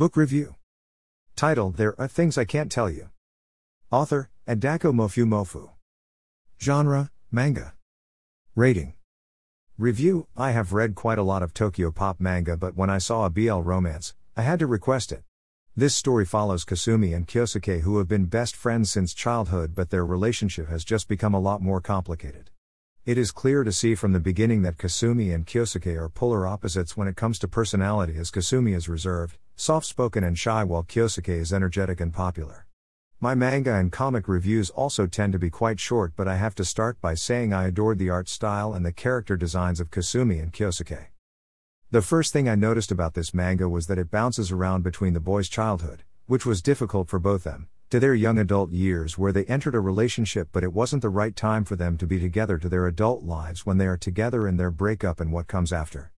Book Review Title There Are Things I Can't Tell You. Author Edako Mofumofu. Genre Manga. Rating Review I have read quite a lot of Tokyopop manga, but when I saw a BL romance, I had to request it. This story follows Kasumi and Kyosuke, who have been best friends since childhood, but their relationship has just become a lot more complicated. It is clear to see from the beginning that Kasumi and Kyosuke are polar opposites when it comes to personality, as Kasumi is reserved, soft spoken, and shy, while Kyosuke is energetic and popular. My manga and comic reviews also tend to be quite short, but I have to start by saying I adored the art style and the character designs of Kasumi and Kyosuke. The first thing I noticed about this manga was that it bounces around between the boys' childhood, which was difficult for both them, to their young adult years where they entered a relationship but it wasn't the right time for them to be together to their adult lives when they are together in their breakup and what comes after.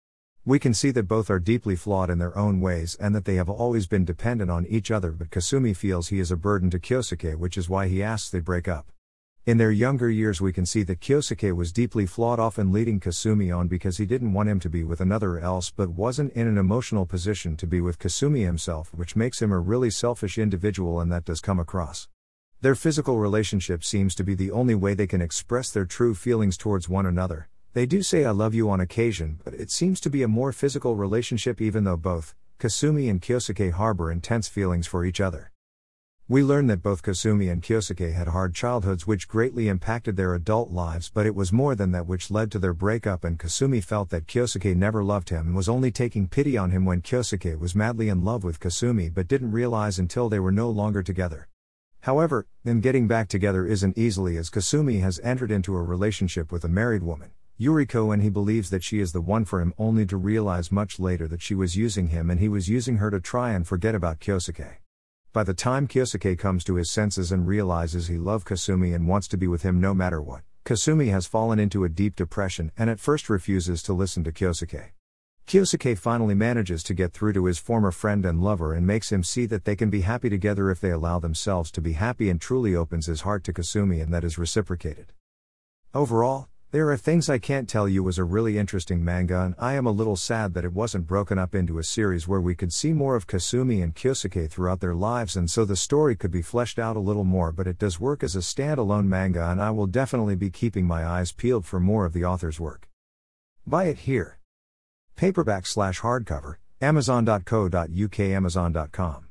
We can see that both are deeply flawed in their own ways and that they have always been dependent on each other but Kasumi feels he is a burden to Kyosuke which is why he asks they break up. In their younger years, we can see that Kyosuke was deeply flawed, often leading Kasumi on because he didn't want him to be with another else but wasn't in an emotional position to be with Kasumi himself, which makes him a really selfish individual, and that does come across. Their physical relationship seems to be the only way they can express their true feelings towards one another. They do say I love you on occasion, but it seems to be a more physical relationship even though both, Kasumi and Kyosuke harbor intense feelings for each other. We learn that both Kasumi and Kyosuke had hard childhoods which greatly impacted their adult lives, but it was more than that which led to their breakup, and Kasumi felt that Kyosuke never loved him and was only taking pity on him when Kyosuke was madly in love with Kasumi but didn't realize until they were no longer together. However, them getting back together isn't easily as Kasumi has entered into a relationship with a married woman, Yuriko, and he believes that she is the one for him only to realize much later that she was using him and he was using her to try and forget about Kyosuke. By the time Kyosuke comes to his senses and realizes he loves Kasumi and wants to be with him no matter what, Kasumi has fallen into a deep depression and at first refuses to listen to Kyosuke. Kyosuke finally manages to get through to his former friend and lover and makes him see that they can be happy together if they allow themselves to be happy and truly opens his heart to Kasumi and that is reciprocated. Overall, there Are Things I Can't Tell You was a really interesting manga, and I am a little sad that it wasn't broken up into a series where we could see more of Kasumi and Kyosuke throughout their lives and so the story could be fleshed out a little more, but it does work as a standalone manga, and I will definitely be keeping my eyes peeled for more of the author's work. Buy it here. Paperback slash hardcover, Amazon.co.uk, Amazon.com.